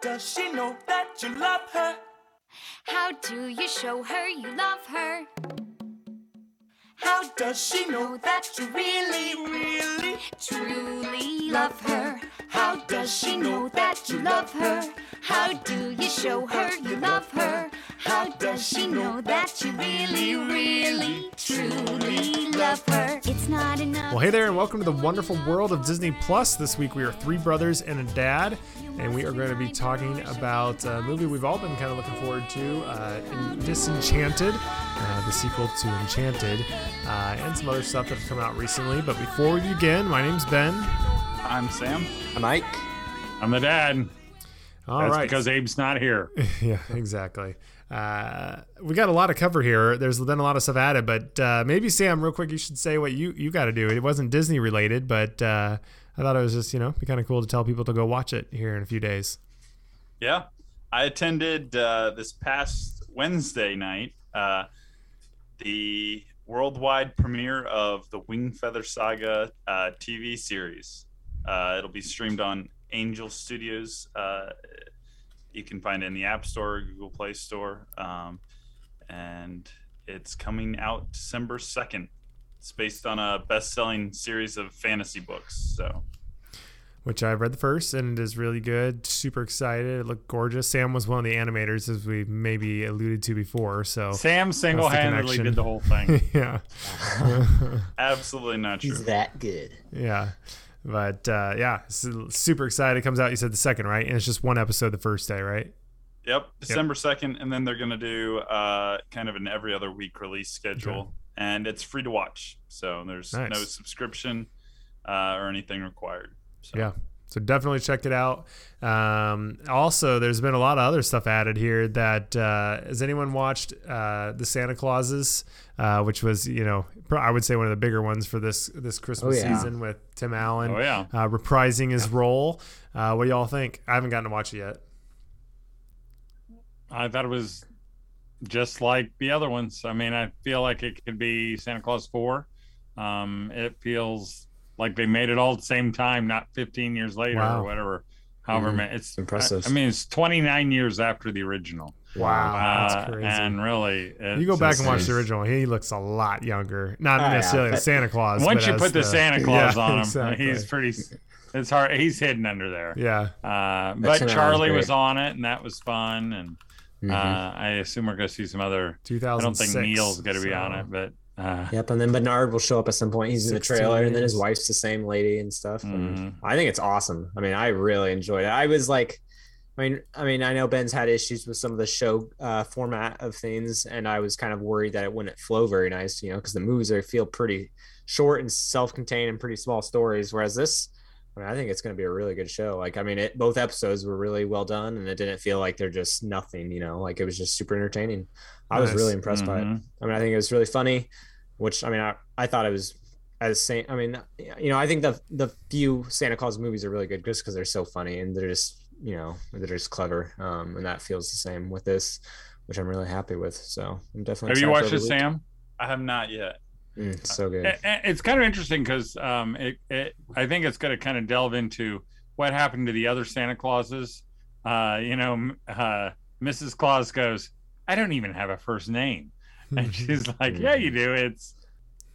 does she know that you love her? How do you show her you love her? How does she know that you really, really, Truly love her. How does she know that you love her? How do you show her you love her? How does she know that you really, really, truly love her? It's not enough. Well, hey there, and welcome to the wonderful world of Disney Plus. This week we are three brothers and a dad, and we are going to be talking about a movie we've all been kind of looking forward to uh, Disenchanted, uh, the sequel to Enchanted, uh, and some other stuff that have come out recently. But before we begin, my name's Ben. I'm Sam. I'm Ike. I'm the dad. All That's right. because Abe's not here. yeah, exactly. Uh, we got a lot of cover here. There's been a lot of stuff added, but uh, maybe Sam, real quick, you should say what you you got to do. It wasn't Disney related, but uh, I thought it was just you know be kind of cool to tell people to go watch it here in a few days. Yeah, I attended uh, this past Wednesday night uh, the worldwide premiere of the Wing Feather Saga TV series. It'll be streamed on Angel Studios. You can find it in the App Store, Google Play Store, um, and it's coming out December second. It's based on a best-selling series of fantasy books. So Which I've read the first, and it is really good. Super excited. It looked gorgeous. Sam was one of the animators, as we maybe alluded to before. So Sam single-handedly connection. did the whole thing. yeah, absolutely not true. He's that good. yeah. But uh, yeah, super excited. It comes out. You said the second, right? And it's just one episode the first day, right? Yep, December second, and then they're gonna do uh, kind of an every other week release schedule, and it's free to watch. So there's Nice. no subscription uh, or anything required. So. Yeah. So definitely check it out. Um, also, there's been a lot of other stuff added here. That uh, has anyone watched uh, the Santa Clauses, uh, which was you know I would say one of the bigger ones for this this Christmas Oh, yeah. season with Tim Allen Oh, yeah. uh, reprising his role. Uh, what do y'all think? I haven't gotten to watch it yet. I thought it was just like the other ones. I mean, I feel like it could be Santa Claus 4. Um, it feels like they made it all at the same time, not 15 years later Wow. or whatever. However, Mhm. it's Impressive. I, I mean, it's 29 years after the original. Wow, that's Uh, crazy. And really, you go back and watch the original. He looks a lot younger. Not Oh, necessarily but- as Santa Claus. Once but you put the, Santa Claus Yeah, on him, exactly. he's pretty. It's hard. He's hidden under there. Yeah. Uh, but Charlie was great. on it, and that was fun. And Mhm. uh, I assume we're going to see some other. I don't think Neil's going to be on it, but uh, Yep, and then Bernard will show up at some point. He's in the 16 trailer, and then his wife's the same lady and stuff. And Mhm. I think it's awesome. I mean, I really enjoyed it. I was like, I mean, I mean, I know Ben's had issues with some of the show uh, format of things, and I was kind of worried that it wouldn't flow very nice, you know, because the movies are feel pretty short and self-contained and pretty small stories. Whereas this, I mean, I think it's going to be a really good show. Like, I mean, it both episodes were really well done, and it didn't feel like they're just nothing, you know, like it was just super entertaining. I was really impressed by it. Mhm. I mean, I think it was really funny, which I mean, I, I thought it was as same. I mean, you know, I think the the few Santa Claus movies are really good just because they're so funny and they're just you know they're just clever. Um, and that feels the same with this, which I'm really happy with. So I'm definitely. have you watched for it. Sam? I have not yet. Mm, so good. It- it- It's kind of interesting because um, it, it, I think it's going to kind of delve into what happened to the other Santa Clauses. Uh, you know, uh, Mrs. Claus goes, "I don't even have a first name," and she's like, "Yeah, you do. It's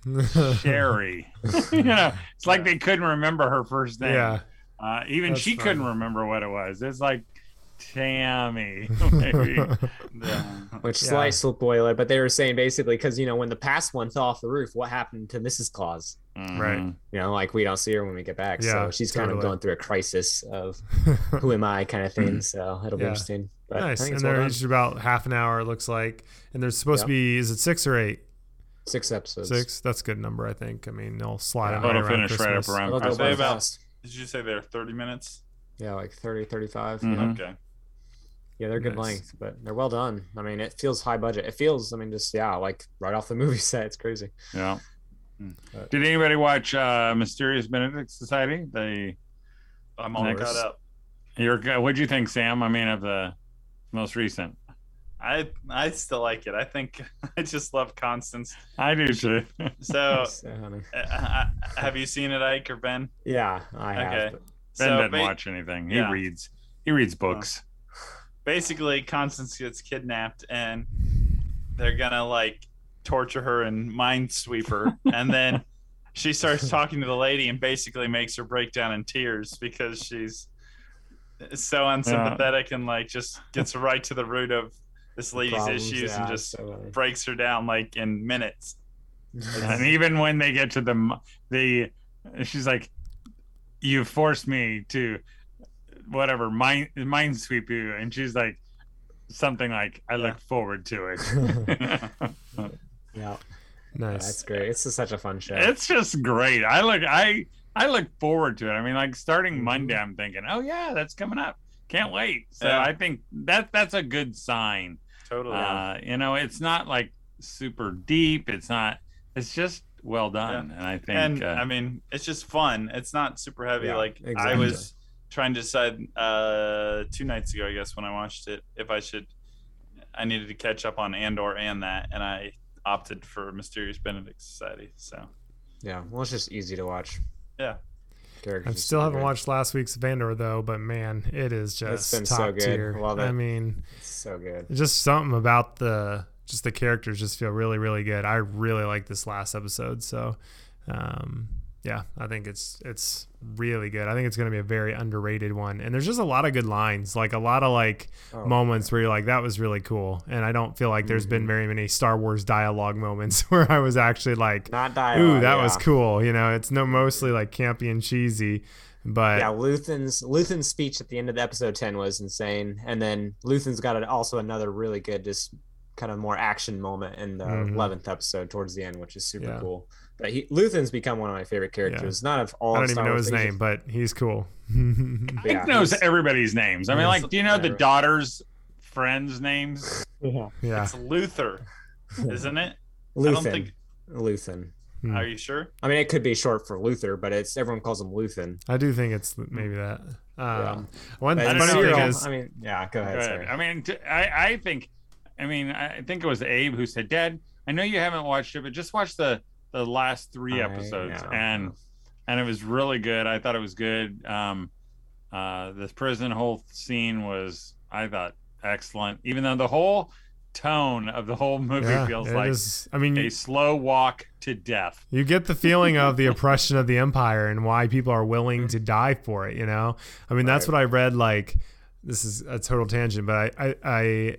Sherry." you know, it's like they couldn't remember her first name. yeah. Uh, even That's she funny. couldn't remember what it was. It's like Tammy, maybe. Yeah. Which Yeah. slight spoiler, but they were saying basically because you know when the past one fell off the roof, what happened to Mrs. Claus? Right. Mhm. You know, like we don't see her when we get back, Yeah, so she's kind of going through a crisis of who am I kind of thing. So it'll be Yeah. interesting. But I nice. think And it's well they're done. about half an hour, it looks like. And there's supposed to be, is it six or eight? six episodes. Six. That's a good number, I think. I mean, they'll slide Yeah. it But right it'll around finish right up around It'll Christmas. about- fast. Did you say they're 30 minutes? Yeah, like 30, 35. Mhm. Yeah. Okay. yeah, they're good Nice. length, but they're well done. I mean, it feels high budget. It feels, I mean, just, yeah, like right off the movie set. It's crazy. Yeah. But- Did anybody watch uh, Mysterious Benedict Society? They, I'm all Next. caught up. you're, what'd you think, Sam? I mean, of the most recent. I I still like it. I think I just love Constance. I do too. So, So, honey. uh, uh, have you seen it, Ike or Ben? yeah, I have. Okay. but- Ben so doesn't ba- watch anything. He yeah. reads. He reads books. basically Constance gets kidnapped and they're gonna like torture her and minesweep her, and then she starts talking to the lady and basically makes her break down in tears because she's so unsympathetic and like just gets right to the root of this lady's issues yeah, and just so breaks her down like in minutes. and even when they get to the the she's like you forced me to whatever mind mind sweep you and she's like something like i look forward to it yeah, Nice. that's great. It's just such a fun show. it's just great i look i i look forward to it i mean like starting Mhm. monday i'm thinking oh yeah that's coming up can't wait so Yeah. i think that that's a good sign Totally. uh you know it's not like super deep it's not it's just well done and i think and uh, I mean, it's just fun. It's not super heavy. Yeah, like I was trying to decide uh, two nights ago, I guess, when I watched it, if I should, I needed to catch up on Andor and that, and I opted for Mysterious Benedict Society. So yeah, well, it's just easy to watch. yeah, Characters I still so haven't good. watched last week's Andor though, but man, it is just been top so good. tier. I mean, It's so good. just something about the just the characters just feel really really good. I really like this last episode, so um, yeah, I think it's it's really good. I think it's going to be a very underrated one, and there's just a lot of good lines, like a lot of like Oh, moments where you're like, that was really cool. And I don't feel like there's Mm-hmm. been very many Star Wars dialogue moments where I was actually like, Not dialogue. ooh, that was cool. You know, it's no mostly like campy and cheesy, but Yeah, Luthen's Luthen's speech at the end of the episode ten was insane, and then Luthen's got also another really good, just kind of more action moment in the Mhm. 11th episode towards the end, which is super Yeah. cool. But he Luthen's become one of my favorite characters. Not of all. I don't Star even know Wars his things, name, but he's cool. Mike Yeah, knows he's- everybody's names. I mean, like, do you know the daughter's friends' names? Yeah. yeah. it's Luther, isn't it? I Luthen. don't think. Luthen. Hmm. Are you sure? I mean, it could be short for Luther, but it's everyone calls him Luthen. I do think it's maybe that. Um, One But I in don't funny thing Serial- is, I mean, yeah, go ahead. Go ahead. I mean, t- I, I think, I mean, I think it was Abe who said, "Dad, I know you haven't watched it, but just watch the the last three episodes." And and it was really good. I thought it was good. Um, uh, the prison whole scene was, I thought, excellent. Even though the whole tone of the whole movie yeah, feels like is- I mean, a you, slow walk to death. you get the feeling of the oppression of the empire and why people are willing to die for it. You know, I mean, that's what I read. Like, this is a total tangent, but I, I, I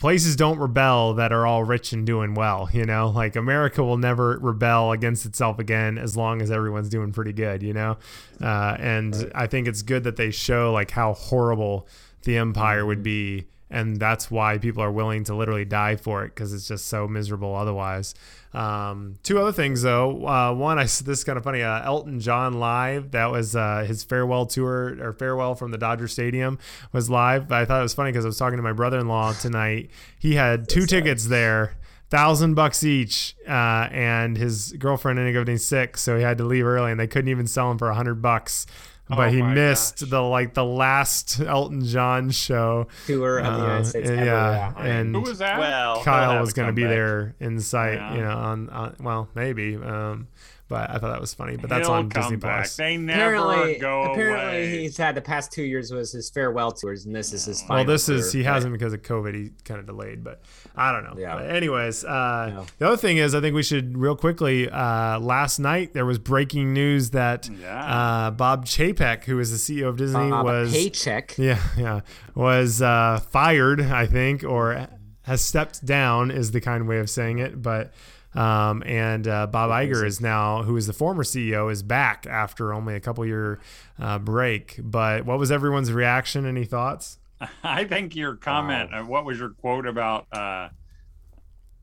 places don't rebel that are all rich and doing well you know? Like america will never rebel against itself again as long as everyone's doing pretty good you know? Uh, and i think it's good that they show like how horrible the empire would be and that's why people are willing to literally die for it because it's just so miserable otherwise. Um, two other things though. Uh, one i this is kind of funny uh, elton john live that was uh, his farewell tour or farewell from the dodger stadium was live. I thought it was funny because i was talking to my brother-in-law tonight. He had two tickets there thousand bucks each uh, and his girlfriend ended up getting sick so he had to leave early and they couldn't even sell him for a hundred bucks but Oh he missed gosh. the like the last Elton John show. Tour of the Uh, United States. ever, yeah, yeah. and Who was that? Well, Kyle was going to be back. there in sight, Yeah. you know, on, on well, maybe. Um, but I thought that was funny. But that's He'll on come Disney back. Plus. They never apparently, go apparently away. he's had the past two years was his farewell tours, and this is his final. Well, final. this is he right? hasn't because of COVID. He kind of delayed, but I don't know. Yeah. But anyways, uh, Yeah. the other thing is, I think we should real quickly. Uh, last night there was breaking news that Yeah. uh, Bob Chapek, who is the CEO of Disney, Uh, was paycheck. Yeah, yeah. Was uh, fired, I think, or has stepped down is the kind way of saying it. But um, and uh, Bob Iger is now, who is the former CEO, is back after only a couple year uh, break. But what was everyone's reaction? Any thoughts? I think your comment. Uh, what was your quote about uh,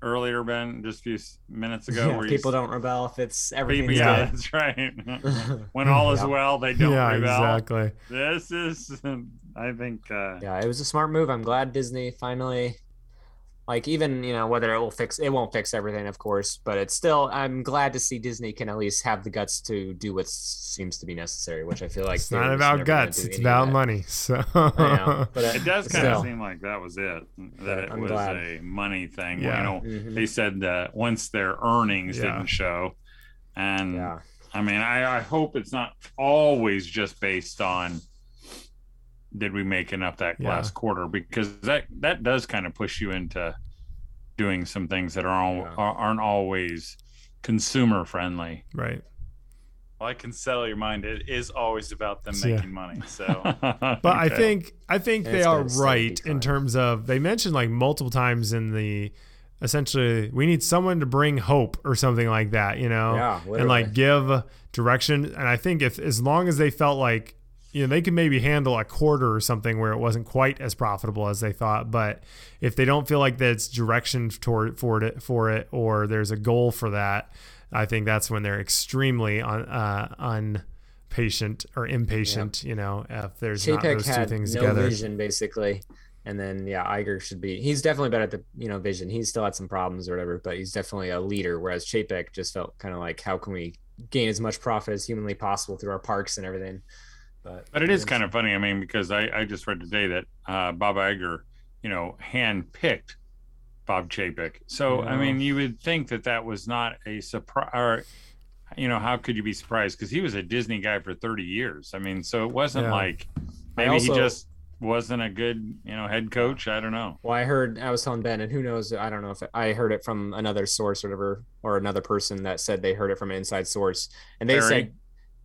earlier, Ben? Just a few minutes ago, Yeah, where you people s- don't rebel if it's People, everything's yeah, good. that's right. when all is Yeah. well, they don't yeah, rebel. exactly. This is, I think. Uh, Yeah, it was a smart move. I'm glad Disney finally, like, even you know whether it will fix it won't fix everything, of course, but it's still. I'm glad to see Disney can at least have the guts to do what seems to be necessary, which I feel like It's not about guts. It's about money. So I know, but it does but kind of seem like that was it. That But it I'm was glad. a money thing. Yeah. You know, Mhm. they said that once their earnings Yeah. didn't show, and Yeah, I mean, I, I hope it's not always just based on did we make enough that Yeah. last quarter? Because that that does kind of push you into doing some things that are all, Yeah. are- aren't always consumer friendly. Right. Well, I can settle your mind. It is always about them Yeah. making money. So But I think I think And they are been a steady right in decline. terms of they mentioned like multiple times in the essentially we need someone to bring hope or something like that, you know, Yeah, and like give direction. And I think if as long as they felt like you know they could maybe handle a quarter or something where it wasn't quite as profitable as they thought, but if they don't feel like that's direction toward for it for it or there's a goal for that, I think that's when they're extremely on uh, unpatient or impatient. You know, if there's not those two things no together. vision basically, and then yeah, Iger should be. He's definitely better at the you know vision. He's still had some problems or whatever, but he's definitely a leader. Whereas Chapek just felt kind of like, how can we gain as much profit as humanly possible through our parks and everything. But But it is kind of funny. I mean, because I, I just read today that uh, Bob Iger, you know, handpicked Bob Chapek. So I mean, you would think that that was not a surprise. Or, you know, how could you be surprised? Because he was a Disney guy for thirty years. I mean, so it wasn't Yeah. like maybe also- he just wasn't a good, you know, head coach. I don't know. Well, I heard I was telling Ben, and who knows? I don't know if I heard it from another source or whatever, or another person that said they heard it from an inside source, and they Barry? said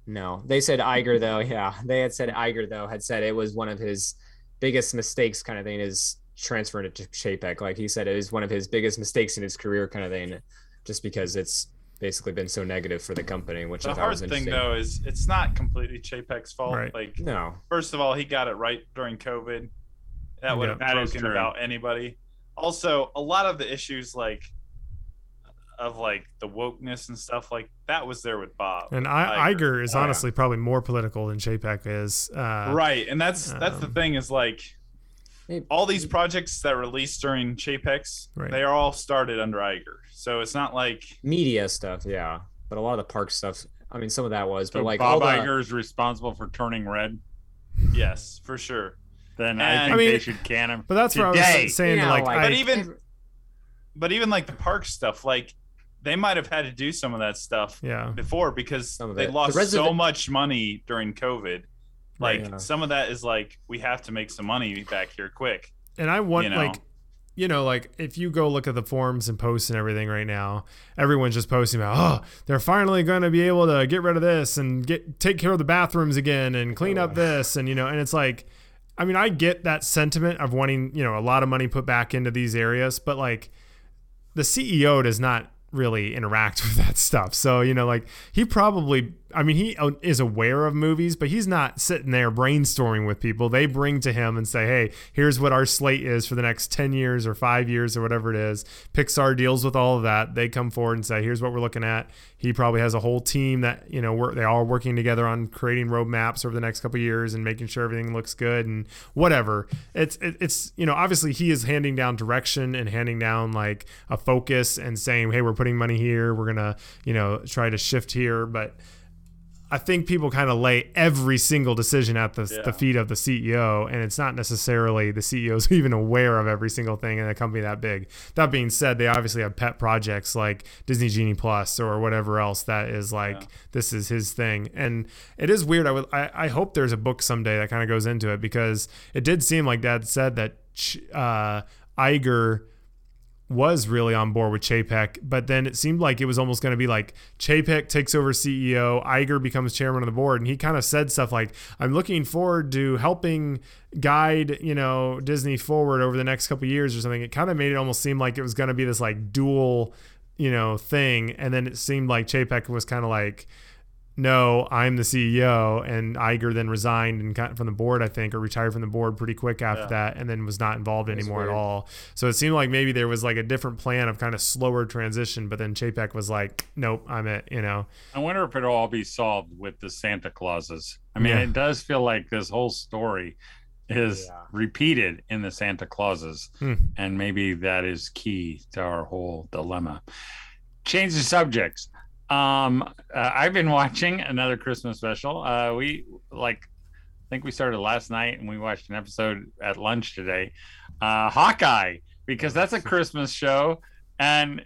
no. They said Iger though. Yeah, they had said Iger though had said it was one of his biggest mistakes, kind of thing, is transferring it to Chapek. Like he said, it is one of his biggest mistakes in his career, kind of thing, just because it's basically been so negative for the company. Which I the thought hard was thing interesting. though is it's not completely Chapek's fault. Right. Like no, first of all, he got it right during COVID. That would Yeah, have that is broken about anybody. Also, a lot of the issues like of like the wokeness and stuff like that was there with Bob. And I, Iger is Oh, yeah. honestly probably more political than Chapek is. Uh, right, and that's that's the um, thing is like all these projects that released during Chapek's, Right. they are all started under Iger. So it's not like media stuff, yeah, but a lot of the park stuff. I mean, some of that was, So but like all Bob the, Iger is responsible for turning red. yes, for sure. Then I think I mean, they should can him. But that's what I today. was saying. You know, like, like- I, But even but even like the park stuff, like they might have had to do some of that stuff yeah, before because they it. The lost so much money during COVID. Like Yeah. some of that is like we have to make some money back here quick. and I want you know. like, you know, like if you go look at the forums and posts and everything right now, everyone's just posting about, oh, they're finally going to be able to get rid of this and get take care of the bathrooms again and clean up this and you know, and it's like, I mean, I get that sentiment of wanting you know a lot of money put back into these areas, but like the CEO does not really interact with that stuff. So, you know, like he probably, I mean, he uh, is aware of movies, but he's not sitting there brainstorming with people. They bring to him and say, hey, here's what our slate is for the next 10 years or five years or whatever it is. Pixar deals with all of that. They come forward and say, here's what we're looking at. He probably has a whole team that, you know, they're all working together on creating roadmaps over the next couple years and making sure everything looks good and whatever. It's, it, it's, you know, obviously he is handing down direction and handing down like a focus and saying, hey, we're putting money here. We're going to, you know, try to shift here. But I think people kind of lay every single decision at the, Yeah. the feet of the CEO, and it's not necessarily the CEO's even aware of every single thing in a company that big. That being said, they obviously have pet projects like Disney Genie Plus or whatever else that is like Yeah. this is his thing, and it is weird. I would I, I hope there's a book someday that kind of goes into it because it did seem like Dad said that uh, Iger was really on board with Chapek, but then it seemed like it was almost going to be like Chapek takes over CEO, Iger becomes chairman of the board, and he kind of said stuff like, "I'm looking forward to helping guide, you know, Disney forward over the next couple years or something." It kind of made it almost seem like it was going to be this like dual, you know, thing, and then it seemed like Chapek was kind of like no, I'm the CEO. And Iger then resigned and got from the board, I think, or retired from the board pretty quick after Yeah. that, and then was not involved That's anymore at all. So it seemed like maybe there was like a different plan of kind of slower transition, but then Chapek was like, nope, I'm it, you know? I wonder if it'll all be solved with the Santa Clauses. I mean, Yeah. it does feel like this whole story is Yeah. repeated in the Santa Clauses, Hmm. and maybe that is key to our whole dilemma. Change the subjects. Um, uh, I've been watching another Christmas special. Uh, we like, I think we started last night, and we watched an episode at lunch today. Uh, Hawkeye, because that's a Christmas show, and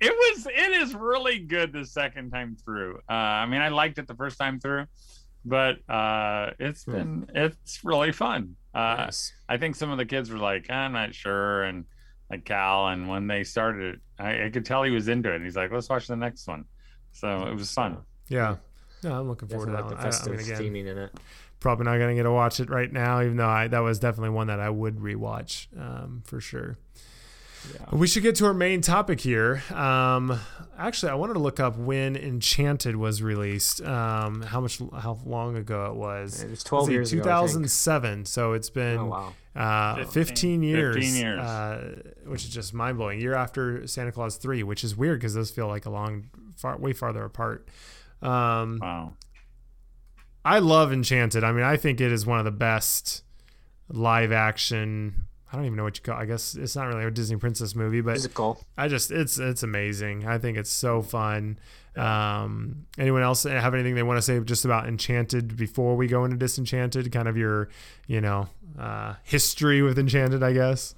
it was it is really good the second time through. Uh, I mean, I liked it the first time through, but uh, it's Hmm. been it's really fun. Uh, Nice. I think some of the kids were like, I'm not sure, and like Cal, and when they started it, I, I could tell he was into it. And he's like, let's watch the next one. So it was fun. Yeah. No, I'm looking forward Definitely to like that the one. I, I mean, again, theming in it. probably not gonna get to watch it right now, even though I, that was definitely one that I would rewatch um, for sure. Yeah. We should get to our main topic here. Um, actually, I wanted to look up when Enchanted was released. Um, how much, how long ago it was? It was 12 Let's see, years ago, 2007. So it's been Oh wow. Uh, 15. 15 years, 15 years. Uh, which is just mind blowing. Year after Santa Claus 3, which is weird because those feel like a long, far, way farther apart. Um, Wow. I love Enchanted. I mean, I think it is one of the best live action. I don't even know what you call. I guess it's not really a Disney princess movie, but Musical. I just it's it's amazing. I think it's so fun. Um, anyone else have anything they want to say just about Enchanted before we go into Disenchanted? Kind of your, you know, uh, history with Enchanted, I guess.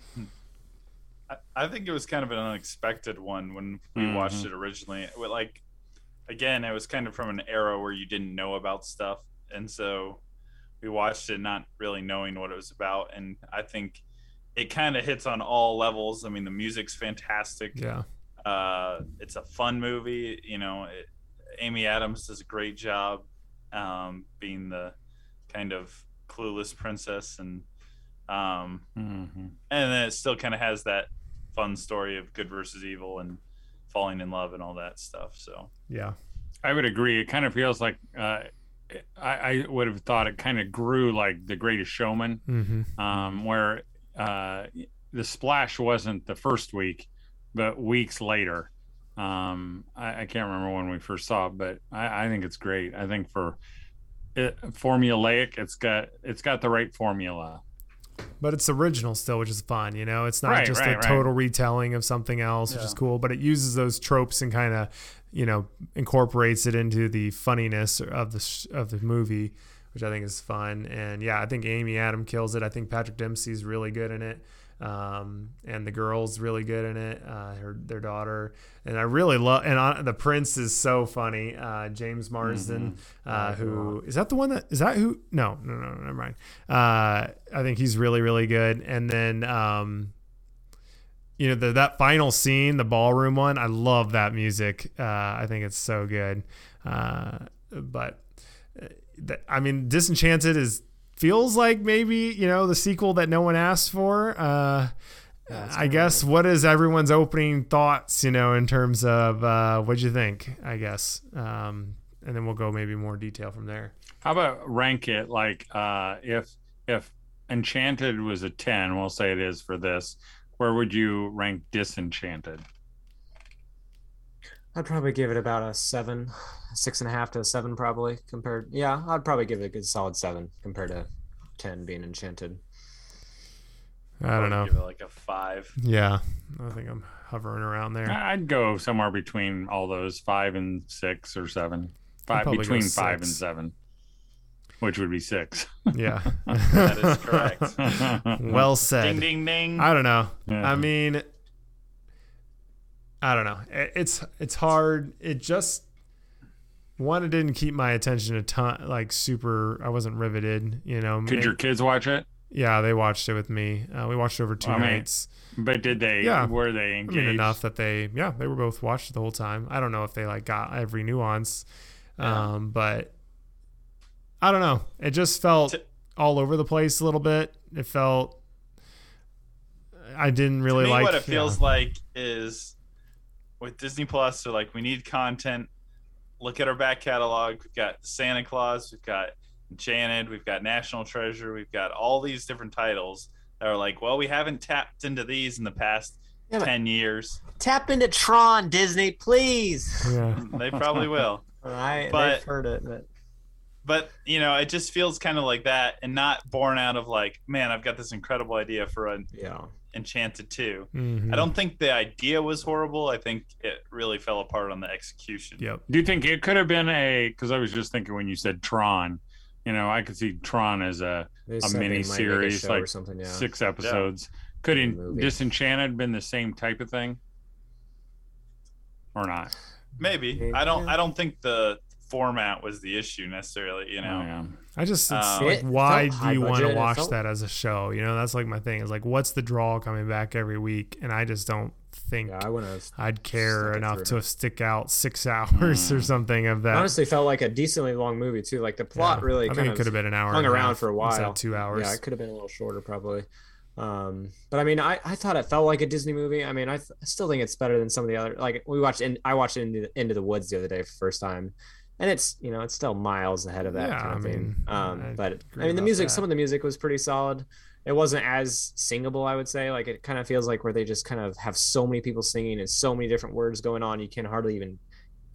I, I think it was kind of an unexpected one when we watched Mhm. it originally. Well, Like, again, it was kind of from an era where you didn't know about stuff, and so we watched it not really knowing what it was about. And I think it kind of hits on all levels. I mean, the music's fantastic. Yeah, Uh, it's a fun movie. You know, it, Amy Adams does a great job um, being the kind of clueless princess, and um, Mhm. and then it still kind of has that fun story of good versus evil and falling in love and all that stuff. So yeah, I would agree. It kind of feels like uh, I, I would have thought it kind of grew like The Greatest Showman, mm-hmm. um, where uh, the splash wasn't the first week, but weeks later. Um, I, I can't remember when we first saw it, but I, I think it's great. I think for it, formulaic, it's got it's got the right formula. but it's original still, which is fun. You know, it's not Right, just right, a right. total retelling of something else, which is cool. But it uses those tropes and kind of, you know, incorporates it into the funniness of the sh- of the movie, which I think is fun. And yeah, I think Amy Adam kills it. I think Patrick Dempsey's really good in it. Um, and the girl's really good in it. Uh, her their daughter, and I really love. And the prince is so funny. Uh, James Marsden, uh, who is that the one that is that who? No, no, no, no never mind. Uh, I think he's really, really good. And then, um, you know, the, that final scene, the ballroom one, I love that music. Uh, I think it's so good. Uh, but uh, I mean, Disenchanted is feels like maybe you know the sequel that no one asked for. Uh, I guess what is everyone's opening thoughts? You know, in terms of uh, what'd you think? I guess, um, and then we'll go maybe more detail from there. How about rank it like uh, if if Enchanted was a ten, we'll say it is for this. Where would you rank Disenchanted? I'd probably give it about a seven, six and a half to a seven, probably compared. Yeah, I'd probably give it a good solid seven compared to ten being enchanted. I don't know. Give it like a five. Yeah, I think I'm hovering around there. I'd go somewhere between all those five and six or seven. Five between five and seven, which would be six. Yeah. That is correct. well said. ding ding ding. I don't know. Yeah. I mean, I don't know. It's it's hard. It just one, it didn't keep my attention a ton. Like super, I wasn't riveted. You know. Could It- your kids watch it? Yeah, they watched it with me. Uh, we watched it over two I mean, nights. But did they? Yeah. Were they I engaged? mean, enough that they, yeah, they were both watched the whole time. I don't know if they like got every nuance, um, but I don't know. It just felt To- all over the place a little bit. It felt I didn't To really me, like what it yeah. feels like is with Disney Plus, they're like, we need content. Look at our back catalog. We've got Santa Claus, we've got Enchanted, we've got National Treasure, we've got all these different titles that are like, well, we haven't tapped into these in the past Yeah, 10 years. Tap into Tron, Disney, please. Yeah. They probably will. I, But- they've heard it, but But, you know, it just feels kind of like that and not born out of like, man, I've got this incredible idea for an yeah. Enchanted 2. Mhm. I don't think the idea was horrible. I think it really fell apart on the execution. Yep. Do you think it could have been a? Because I was just thinking when you said Tron, you know, I could see Tron as a They a mini series, show or like something. Yeah. six episodes. Could in, Movie. Disenchanted been the same type of thing, or not? Maybe. Maybe, I don't yeah. I don't think the format was the issue necessarily. You know, Oh, yeah. I just it's Um, like why felt do you want to watch felt- that as a show? You know, that's like my thing. Is like what's the draw coming back every week? And I just don't think Yeah, I wouldn't have. I'd care enough to stick out six hours or something of that. Honestly, felt like a decently long movie too. Like the plot Yeah. really I kind think of it could have been an hour. hung and a around half for a instead of while. two hours. Yeah, it could have been a little shorter probably. Um, but I mean, I, I thought it felt like a Disney movie. I mean, I, th- I still think it's better than some of the other. Like we watched, in, I watched Into the, Into the Woods the other day for the first time, and it's you know it's still miles ahead of that Yeah, kind of I thing. mean, Um, I but I mean, the music, that. some of the music was pretty solid. It wasn't as singable, I would say. Like it kind of feels like where they just kind of have so many people singing and so many different words going on, you can hardly even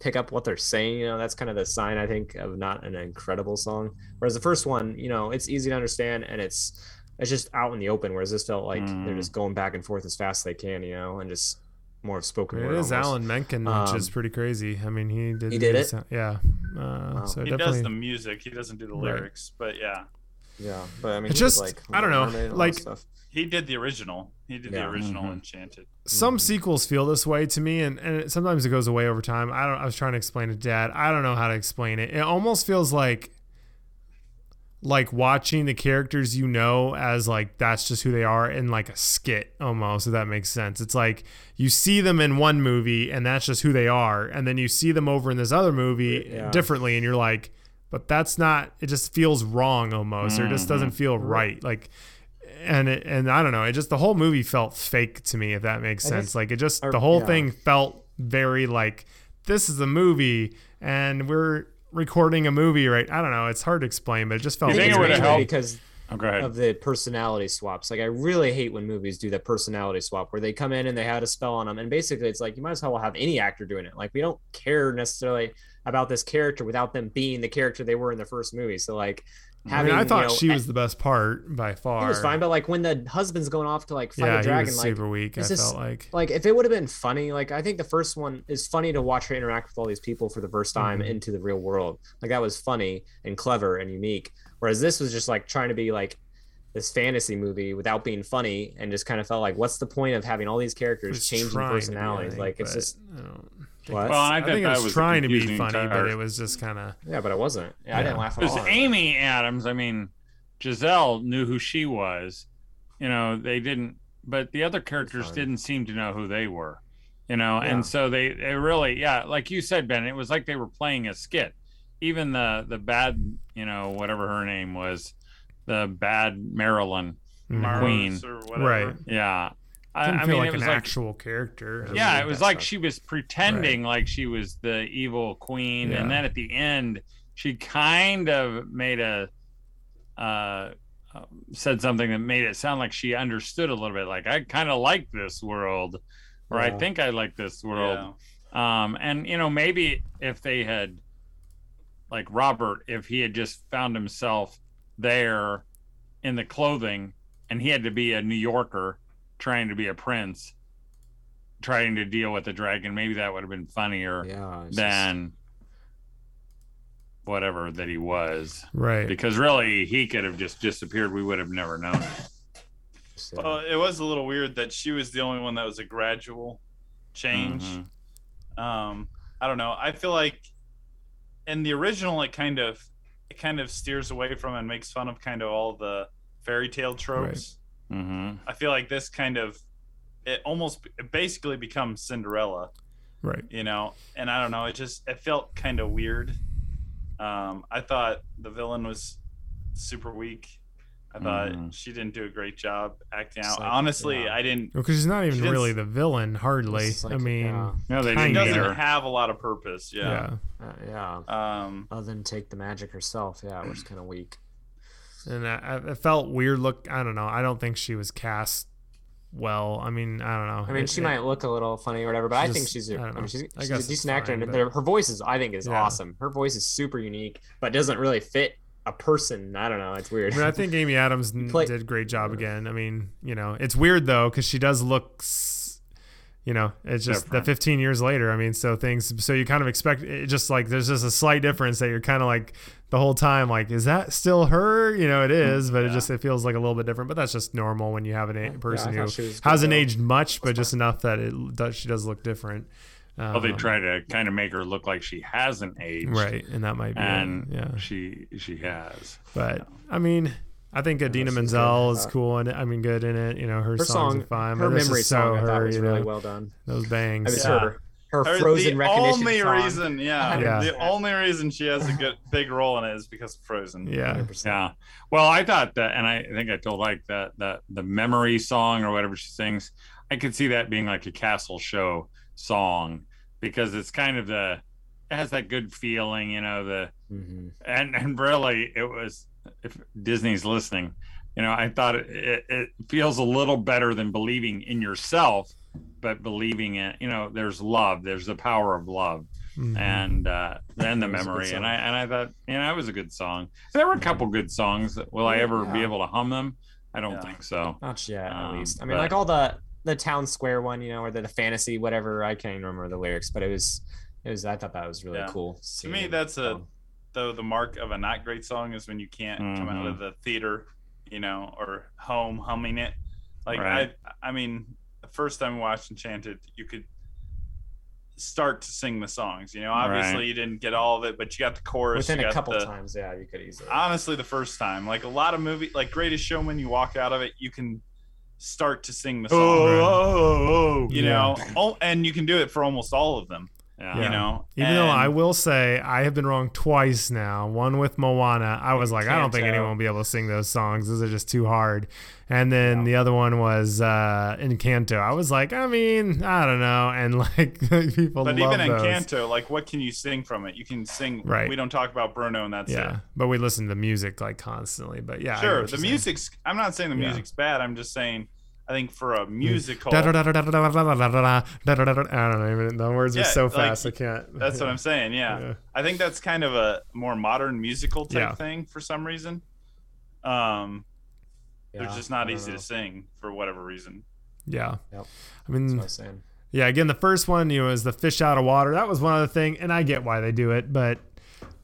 pick up what they're saying. You know, that's kind of the sign I think of not an incredible song. Whereas the first one, you know, it's easy to understand and it's it's just out in the open. Whereas this felt like they're Mm. just going back and forth as fast as they can, you know, and just more of spoken It word. is almost. Alan Menken, which is Um, pretty crazy. I mean, he did. He did it? sound- yeah. Uh, So he definitely. does the music. He doesn't do the Right. lyrics, but yeah, Yeah, but I mean, It just- like I don't know, Mermaid and all that like- stuff. he did the original. He did the Yeah. original Mhm. Enchanted. some Mhm. sequels feel this way to me and, and it, sometimes it goes away over time i don't i was trying to explain to dad i don't know how to explain it it almost feels like like watching the characters you know as like that's just who they are in like a skit almost if that makes sense it's like you see them in one movie and that's just who they are and then you see them over in this other movie Yeah. differently and you're like but that's not it just feels wrong almost or it just doesn't feel right like and it, and I don't know, it just the whole movie felt fake to me if that makes sense. guess- like it just or- the whole yeah. thing felt very like this is a movie and we're recording a movie right. I don't know, it's hard to explain, but it just felt You think think it it's would've helped? because Oh, of the personality swaps. Like I really hate when movies do the personality swap where they come in and they had a spell on them, and basically it's like you might as well have any actor doing it. Like we don't care necessarily about this character without them being the character they were in the first movie. So like I, mean, I thought you know, she was the best part by far. He was fine, but like when the husband's going off to like fight yeah, a dragon, he was like super weak. I felt like like if it would have been funny, like I think the first one is funny to watch her interact with all these people for the first time Mhm. into the real world. Like that was funny and clever and unique. Whereas this was just like trying to be like this fantasy movie without being funny and just kind of felt like what's the point of having all these characters changing trying to be, I personalities? like it's just I don't think- what? Well, I, I thought think it was, was trying to be confusing funny, but it was just kind of yeah, but it wasn't. Yeah, I didn't laugh at Because all. Amy Adams, I mean, Giselle knew who she was. You know, they didn't, but the other characters didn't seem to know who they were. You know, Yeah. and so they they really, yeah, like you said, Ben, it was like they were playing a skit. Even the the bad, you know, whatever her name was, the bad Marilyn, Mhm. Queen. Or whatever. right. yeah. I, Didn't I feel mean, like it was an like actual character. Yeah. yeah, it was like stuff. she was pretending like she was the evil queen, Yeah. and then at the end, she kind of made a uh, uh, said something that made it sound like she understood a little bit. Like I kind of like this world, or I think I like this world. Yeah. Um, and you know, maybe if they had, like Robert, if he had just found himself there in the clothing, and he had to be a New Yorker trying to be a prince, trying to deal with the dragon, maybe that would have been funnier yeah, it's just- than whatever that he was. Right. Because really, he could have just disappeared. We would have never known it. just, Well, it was a little weird that she was the only one that was a gradual change. Mhm. Um, I don't know. I feel like in the original, it kind of it kind of steers away from and makes fun of kind of all the fairy tale tropes. Mhm. I feel like this kind of it almost it basically becomes Cinderella, right. you know. And I don't know. It just it felt kind of weird. Um, I thought the villain was super weak. I thought Mhm. she didn't do a great job acting out. like, Honestly, yeah. I didn't. Because she's not even didn't really the villain, hardly. like, I mean, yeah, No, they She didn't doesn't either. have a lot of purpose. yeah. Yeah. uh, yeah. Um, Other than take the magic herself, yeah, it was kind of weak. And I, I- it felt weird. Look, I don't know. I don't think she was cast well. I mean, I don't know. I mean, It- she it- might look a little funny or whatever, but I think she's I a, don't I mean, she's, I she's a decent actor, and her- voice is, I think, is Yeah. awesome. Her voice is super unique, but doesn't really fit a person. I don't know. It's weird. I mean, I think Amy Adams play- did a great job again. I mean, you know, it's weird though because she does look, s- you know, it's just that 15 years later. I mean, so things, so you kind of expect it just like there's just a slight difference that you're kind of like the whole time like, is that still her? You know, it is, but it just it feels like a little bit different. But that's just normal when you have an a- person I who thought she was good, hasn't aged much, but just enough that it does she does look different. well, they Um, try to kind of make her look like she hasn't aged, right, and that might be it, And yeah. she she has. But I mean, I think Adina she's Menzel is cool and I mean good in it. You know, her, Her songs song, are fine. her memory is so song, I thought was you really know, well done. those It bangs. was Yeah. her, her Her- Frozen the recognition only song. reason, yeah, Yeah. the only reason she has a good big role in it is because of Frozen. Yeah. 100%. Yeah. Well, I thought that, and I think I told like that that the memory song or whatever she sings, I could see that being like a Castle Show song because it's kind of the it has that good feeling, you know. The Mhm. and and really it was if Disney's listening, you know, I thought it, it, it feels a little better than believing in yourself, but believing in you know there's love, there's the power of love Mhm. and uh, then the It was a good memory. And I and I thought, you know, it was a good song. There were a couple good songs. Will I ever be able to hum them? I don't Yeah. think so. Not yet, at Um, least. I mean, but- like all the the town square one, you know, or the, the fantasy whatever. I can't even remember the lyrics, but it was it was. I thought that was really Yeah. cool. To me, that's a sung. Though the mark of a not great song is when you can't come out of mm-hmm. the theater, you know, or home humming it. Like Right. I, I mean, the first time I watched Enchanted, you could start to sing the songs. You know, obviously Right. you didn't get all of it, but you got the chorus. within you a couple the, times. Yeah, you could easily. Honestly, the first time, like a lot of movie, like Greatest Showman, you walk out of it, you can start to sing the song. oh, oh, oh, oh. You know, oh, and you can do it for almost all of them. Yeah. You know, Even though I will say I have been wrong twice now. One with Moana, I was like, I don't think Encanto. anyone will be able to sing those songs. Those are just too hard. And then the other one was uh, Encanto. I was like, I mean, I don't know. And like people But love even in those. Canto, like what can you sing from it? You can sing. Right. We don't talk about Bruno, and that's yeah, it. but we listen to the music like constantly. But yeah, Sure, the you're saying. music's. I'm not saying the Yeah. music's bad. I'm just saying, I think for a musical. I don't know. The words yeah, are so fast. I can't. That's yeah. what I'm saying. Yeah. yeah. I think that's kind of a more modern musical type thing for some reason. Um, they're just not easy know. to sing for whatever reason. Yeah. Yep. I mean, that's what I'm yeah. Again, the first one, you know, is the fish out of water. That was one other thing, and I get why they do it, but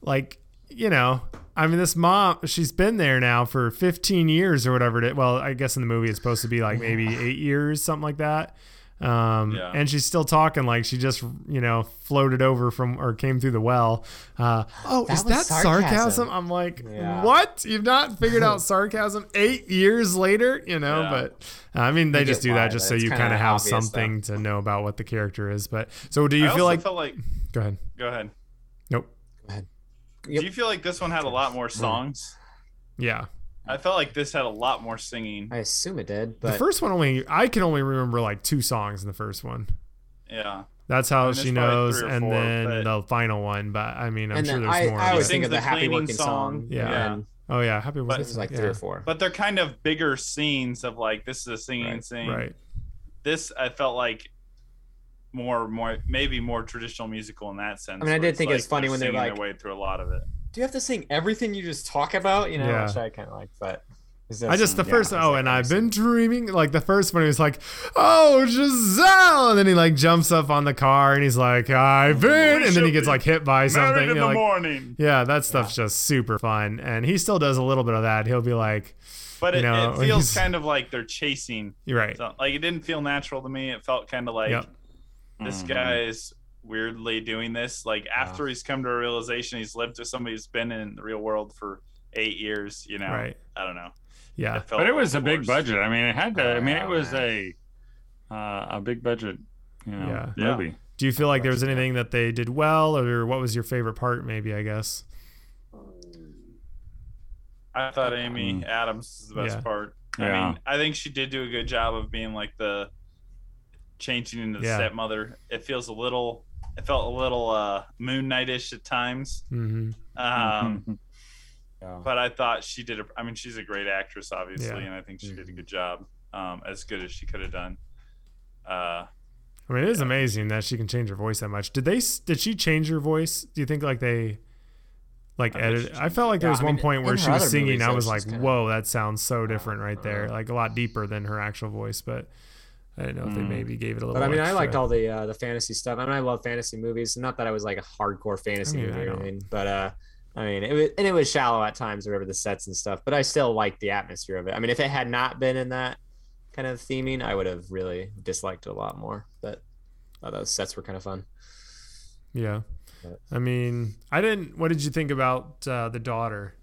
like, you know, I mean, this mom, she's been there now for 15 years or whatever it is. Well, I guess in the movie it's supposed to be like maybe eight years, something like that. Um, Yeah. and she's still talking like she just, you know, floated over from or came through the well. Uh, oh, That is that sarcasm? sarcasm. I'm like, Yeah. what? You've not figured out sarcasm eight years later, you know? Yeah. But uh, I mean, they I just do that just so you kinda have obvious, though. something to know about what the character is. But so do you I feel also like? felt like. Go ahead. Go ahead. Nope. Yep. Do you feel like this one had a lot more songs? Yeah. I felt like this had a lot more singing. I assume it did, the first one only I can only remember like two songs in the first one. Yeah. That's how I mean, she knows, three and four, then but- the final one. But I mean, I'm and sure there's I, more. I always He think of the, the happy cleaning working song. song. Yeah. and oh yeah, happy But- was it was like yeah. three or four. But they're kind of bigger scenes of like this is a singing Right, scene. Right. This I felt like more more maybe more traditional musical in that sense. I mean, I did it's think it was funny when they're singing like- their way through a lot of it. Do you have to sing everything you just talk about? You know, Yeah. which I kind of like, but I just the yeah, first oh, and I've been dreaming. Like the first one, he was like, "Oh, Giselle," and then he like jumps up on the car and he's like, "I've been," and then he gets like hit by something. Married in You're the like, morning. yeah, that stuff's just super fun, and he still does a little bit of that. He'll be like, But you it, know, it when feels kind of like they're chasing. "You're right." So, like it didn't feel natural to me. It felt kind of like Yep. This Mhm. guy is weirdly doing this. Like after he's come to a realization, he's lived with somebody who's been in the real world for eight years. You know, Right. I don't know. Yeah. felt But it was a big budget. I mean, it had to. I mean, it was a uh, a big budget, you know, Yeah. Yeah. movie. Do you feel like there was anything that they did well, or what was your favorite part? Maybe I guess. I thought Amy Mm. Adams is the best Yeah. part. I Yeah. mean, I think she did do a good job of being like the changing into the Yeah. stepmother. It feels a little. It felt a little uh, Moon Knight-ish at times. hmm Um, Yeah. but I thought she did. A, I mean, she's a great actress, obviously, Yeah. and I think she did a Mhm. good job, um, as good as she could have done. Uh, I mean, it is amazing that she can change her voice that much. Did they? s- Did she change her voice? Do you think like they, like I edit? I felt like there Yeah, was I one mean, point where she was singing. movies, I was like, kinda- "Whoa, that sounds so different right there. uh, Like a lot deeper than her actual voice." But I don't know if they Mm. maybe gave it a little. But I mean, I liked all the uh, the fantasy stuff. I mean, I love fantasy movies. Not that I was like a hardcore fantasy I mean, movie I or don't- anything, but uh, I mean, it was and it was shallow at times, whatever the sets and stuff. But I still liked the atmosphere of it. I mean, if it had not been in that kind of theming, I would have really disliked it a lot more. But thought those sets were kind of fun. Yeah. But- I mean, I didn't. What did you think about uh, the daughter?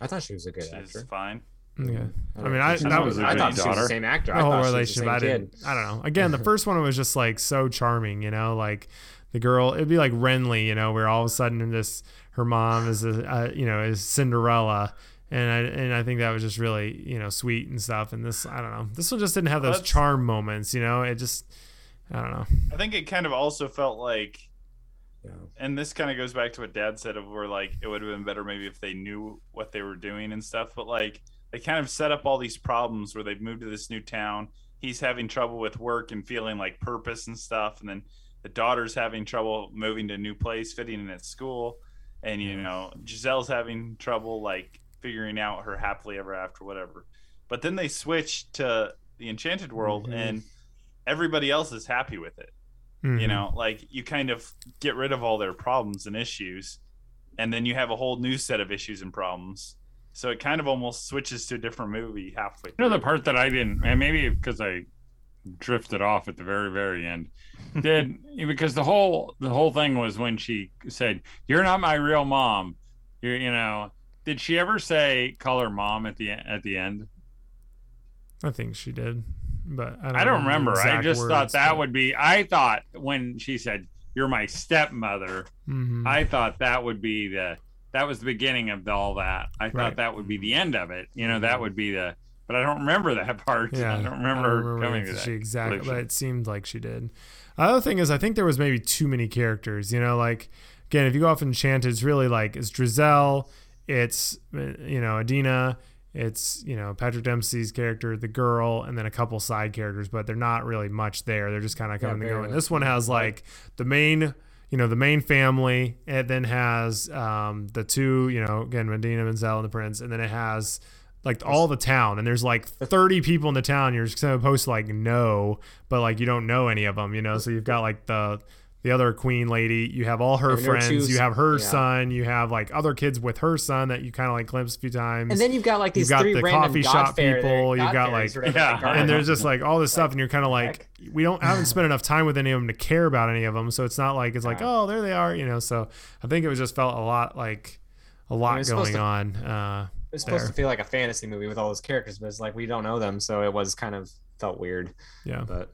I thought she was a good She's actor. fine. Yeah. I, I mean, I that was was a I great thought she was the same actor. the whole thought she the relationship. I didn't. kid. I don't know. Again, the first one was just like so charming. You know, like the girl. It'd be like Renly. You know, where all of a sudden this her mom is a uh, you know is Cinderella. And I and I think that was just really you know sweet and stuff. And this I don't know. This one just didn't have those That's- charm moments. You know, it just I don't know. I think it kind of also felt like Yeah. and this kind of goes back to what dad said of where like it would have been better maybe if they knew what they were doing and stuff but like they kind of set up all these problems where they've moved to this new town. He's having trouble with work and feeling like purpose and stuff. And then the daughter's having trouble moving to a new place fitting in at school. And you know giselle's having trouble like figuring out her happily ever after whatever. But then they switch to the enchanted world Mhm. and everybody else is happy with it. You Mhm. know like you kind of get rid of all their problems and issues. And then you have a whole new set of issues and problems so it kind of almost switches to a different movie halfway You know the part that I didn't, and maybe because I drifted off at the very very end. Did because the whole the whole thing was when she said, "You're not my real mom." You you know, did she ever say call her mom at the at the end? I think she did, but I don't, I don't remember. I exact just thought that but- would be. I thought when she said, "You're my stepmother," Mhm. I thought that would be the that was the beginning of all that. I thought Right. that would be the end of it. You know, that would be the. But I don't remember that part. Yeah, I don't remember, coming to that. she exactly, but it seemed like she did. The other thing is, I think there was maybe too many characters. You know, like again, if you go off Enchanted, it's really like it's Giselle, it's uh, you know Idina, it's you know Patrick Dempsey's character, the girl, and then a couple side characters, but they're not really much there. They're just kind of Yeah, coming and very going. This one has like the main. You know the main family, it then has um, the two. You know, again, Idina Menzel and the Prince, and then it has like all the town and there's like 30 people in the town you're supposed to post like know but like you don't know any of them you know so you've got like the the other queen lady you have all her I there friends two- you have her yeah. son you have like other kids with her son that you kind of like glimpse a few times And then you've got like You've these got three the random coffee shop people, you've got, like- Yeah. are. and there's just like all this stuff and you're kind of like we don't haven't spent enough time with any of them to care about any of them so it's not like it's like oh there they are you know so i think it was just felt a lot like a lot going to- on uh It was supposed there. to feel like a fantasy movie with all those characters, but it's like we don't know them, so it was kind of felt weird. yeah But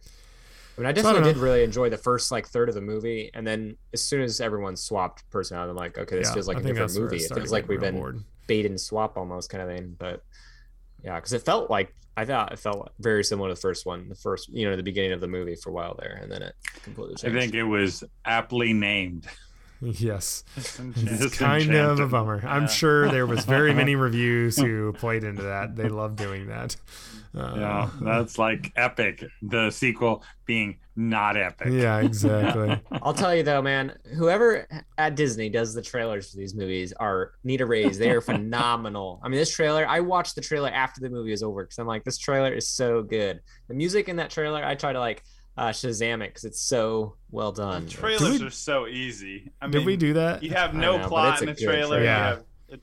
I mean, I So I definitely did really enjoy the first like third of the movie, and then as soon as everyone swapped personality, I'm like, okay, this yeah, feels like I a different movie. It feels like we've been bored. bait and swap almost kind of thing. But yeah, because it felt like I thought it felt very similar to the first one, the first you know the beginning of the movie for a while there, and then it completely I think it was aptly named. yes It's Disenchanted. kind of a bummer. I'm sure there was very many reviews who played into that. They love doing that. Uh, Yeah, that's like epic. The sequel being not epic. yeah, exactly. I'll tell you though, man, whoever at Disney does the trailers for these movies are need a raise. They are phenomenal. I mean, this trailer, I watched the trailer after the movie is over because I'm like, this trailer is so good. The music in that trailer, I try to like uh, Shazam it because it's so well done. trailers we- are so easy i mean Did we do that? you have no know, plot it's in the good trailer trailer. you Yeah. have- it-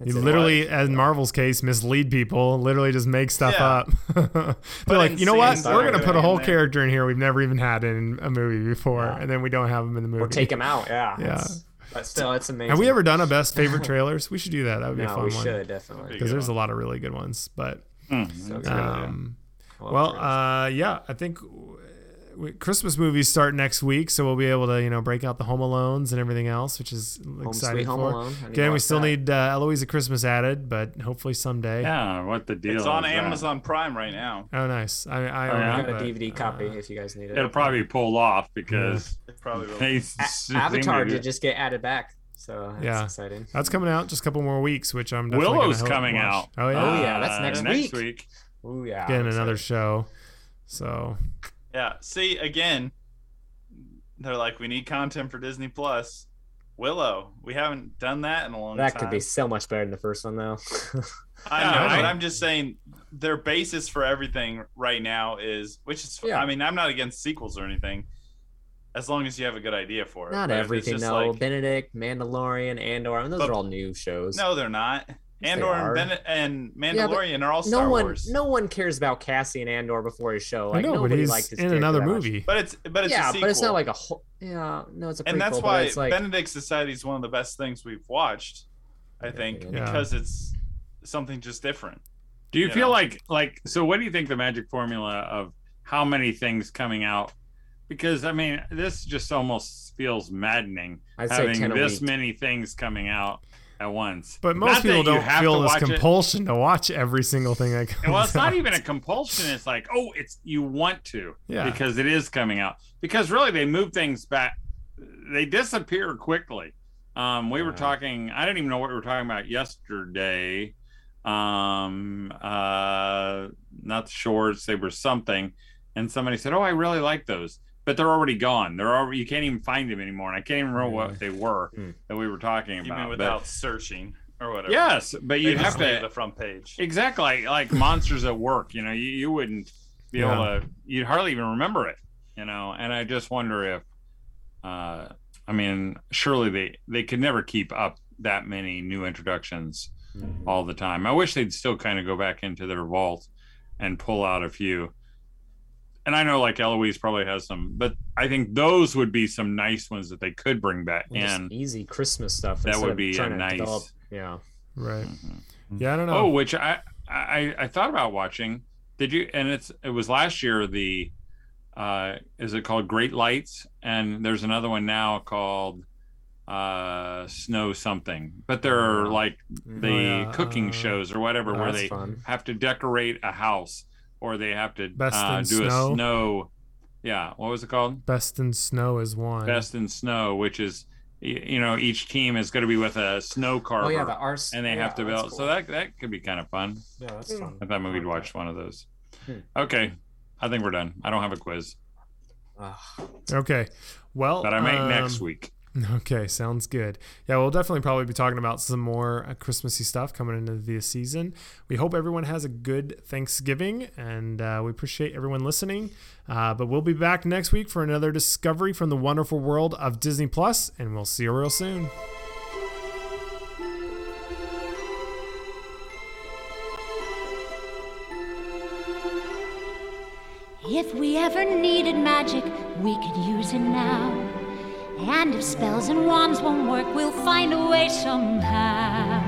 You It's literally, as Marvel's case, mislead people. Literally, just make stuff Yeah. up. They're Put like, you know what? We're gonna put a whole character in here we've never even had in a movie before, Yeah. and then we don't have him in the movie. or take them out. Yeah. Yeah. But still, it's amazing. Have we ever done a best favorite trailers? We should do that. That would be a No, fun we one should definitely. because there's a lot of really good ones. But Hmm, So good. a um, Well, Well, uh, yeah, I think w- w- Christmas movies start next week, so we'll be able to you know break out the Home Alones and everything else, which is Home exciting Sweet Home for. Alone. I need to Again, we still that. need uh, Eloise a Christmas added, but hopefully someday. yeah, what the deal? it's on is that? amazon prime right now Oh, nice. I, I Oh, yeah? I it, got a but, DVD copy uh, if you guys need it. It'll probably pull off because it probably will A- Avatar did just get added back, so that's Yeah. exciting. that's coming out just a couple more weeks, which I'm definitely Willow's gonna coming watch. out. Oh yeah, Oh, yeah, that's Uh, next next week. week. Ooh yeah. again I'm another excited. show. So Yeah. See, again, they're like, we need content for Disney Plus. Willow. We haven't done that in a long That time. That could be so much better than the first one though. I know, I but. I'm just saying their basis for everything right now is, which is, Yeah. I mean, I'm not against sequels or anything, as long as you have a good idea for it. Not But if it's everything just though. like- Benedict, Mandalorian, Andor. I mean, those But- are all new shows. no, they're not. Yes, Andor they and, are. Bennett and Yeah, Mandalorian are all Star no one, Wars. no one cares about Cassian Andor before his show. I Like know, but nobody he's liked his in another that much. movie. But it's but it's yeah, a sequel. but it's not like a whole. Yeah, no, it's a prequel. and that's why it's like Benedict Society is one of the best things we've watched. I think Yeah. because it's something just different. Do you you feel know? like like so? What do you think the magic formula of how many things coming out? Because I mean, this just almost feels maddening I'd having 10 this many things coming out at once. But most that people don't feel this watch it. compulsion to watch every single thing that comes Well, it's out. not even a compulsion. It's like, oh, it's you want to Yeah. because it is coming out. Because really, they move things back. They disappear quickly. Um, we were talking. I didn't even know what we were talking about yesterday. Um, uh, not the shorts. They were something, and somebody said, "Oh, I really like those." But they're already gone. They're already. You can't even find them anymore. And I can't even remember what they were Hmm. that we were talking Even about. without searching or whatever. yes, but you'd have to the front page. Exactly, like, like monsters at work. You know, you, you wouldn't be able to. You'd hardly even remember it. You know, and I just wonder if, uh, I mean, surely they they could never keep up that many new introductions Mhm. all the time. I wish they'd still kind of go back into their vault and pull out a few. And I know like Eloise probably has some, but I think those would be some nice ones that they could bring back Well, just easy Christmas stuff. That would be a nice- develop- Yeah. right. Mhm. Yeah, I don't know. Oh, which I, I I thought about watching. Did you? And it's it was last year. The uh, is it called Great Lights? And there's another one now called uh, Snow something. But they're like Mhm. the Oh, yeah, cooking uh, shows or whatever, Oh, where they fun. have to decorate a house or they have to Best uh, in do Snow? a snow. Yeah, what was it called? Best in Snow is one. Best in Snow, which is you know each team is going to be with a snow carver. Oh yeah, the arts. and they yeah, have to that's build. So that that could be kind of fun. yeah, that's fun. I thought maybe we'd like watch one of those. Hmm. Okay, I think we're done. I don't have a quiz that. Okay. Well, that I make um, next week. Okay, sounds good. Yeah, we'll definitely probably be talking about some more uh, Christmassy stuff coming into the season. We hope everyone has a good Thanksgiving, and uh, we appreciate everyone listening. Uh, but we'll be back next week for another discovery from the wonderful world of Disney Plus, and we'll see you real soon. If we ever needed magic, we could use it now. And if spells and wands won't work, we'll find a way somehow.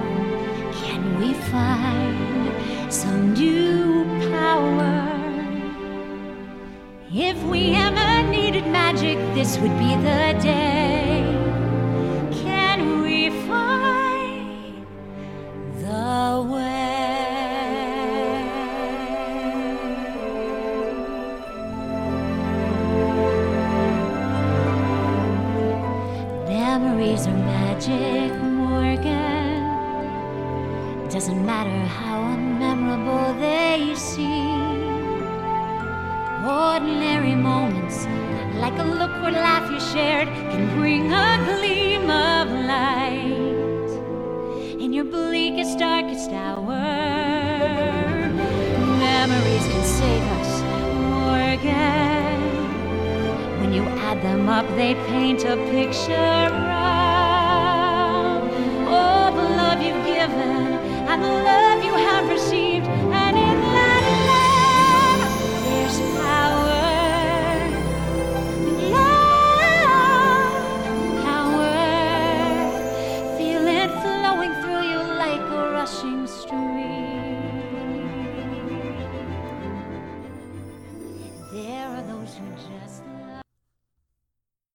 Can we find some new power? If we ever needed magic, this would be the day.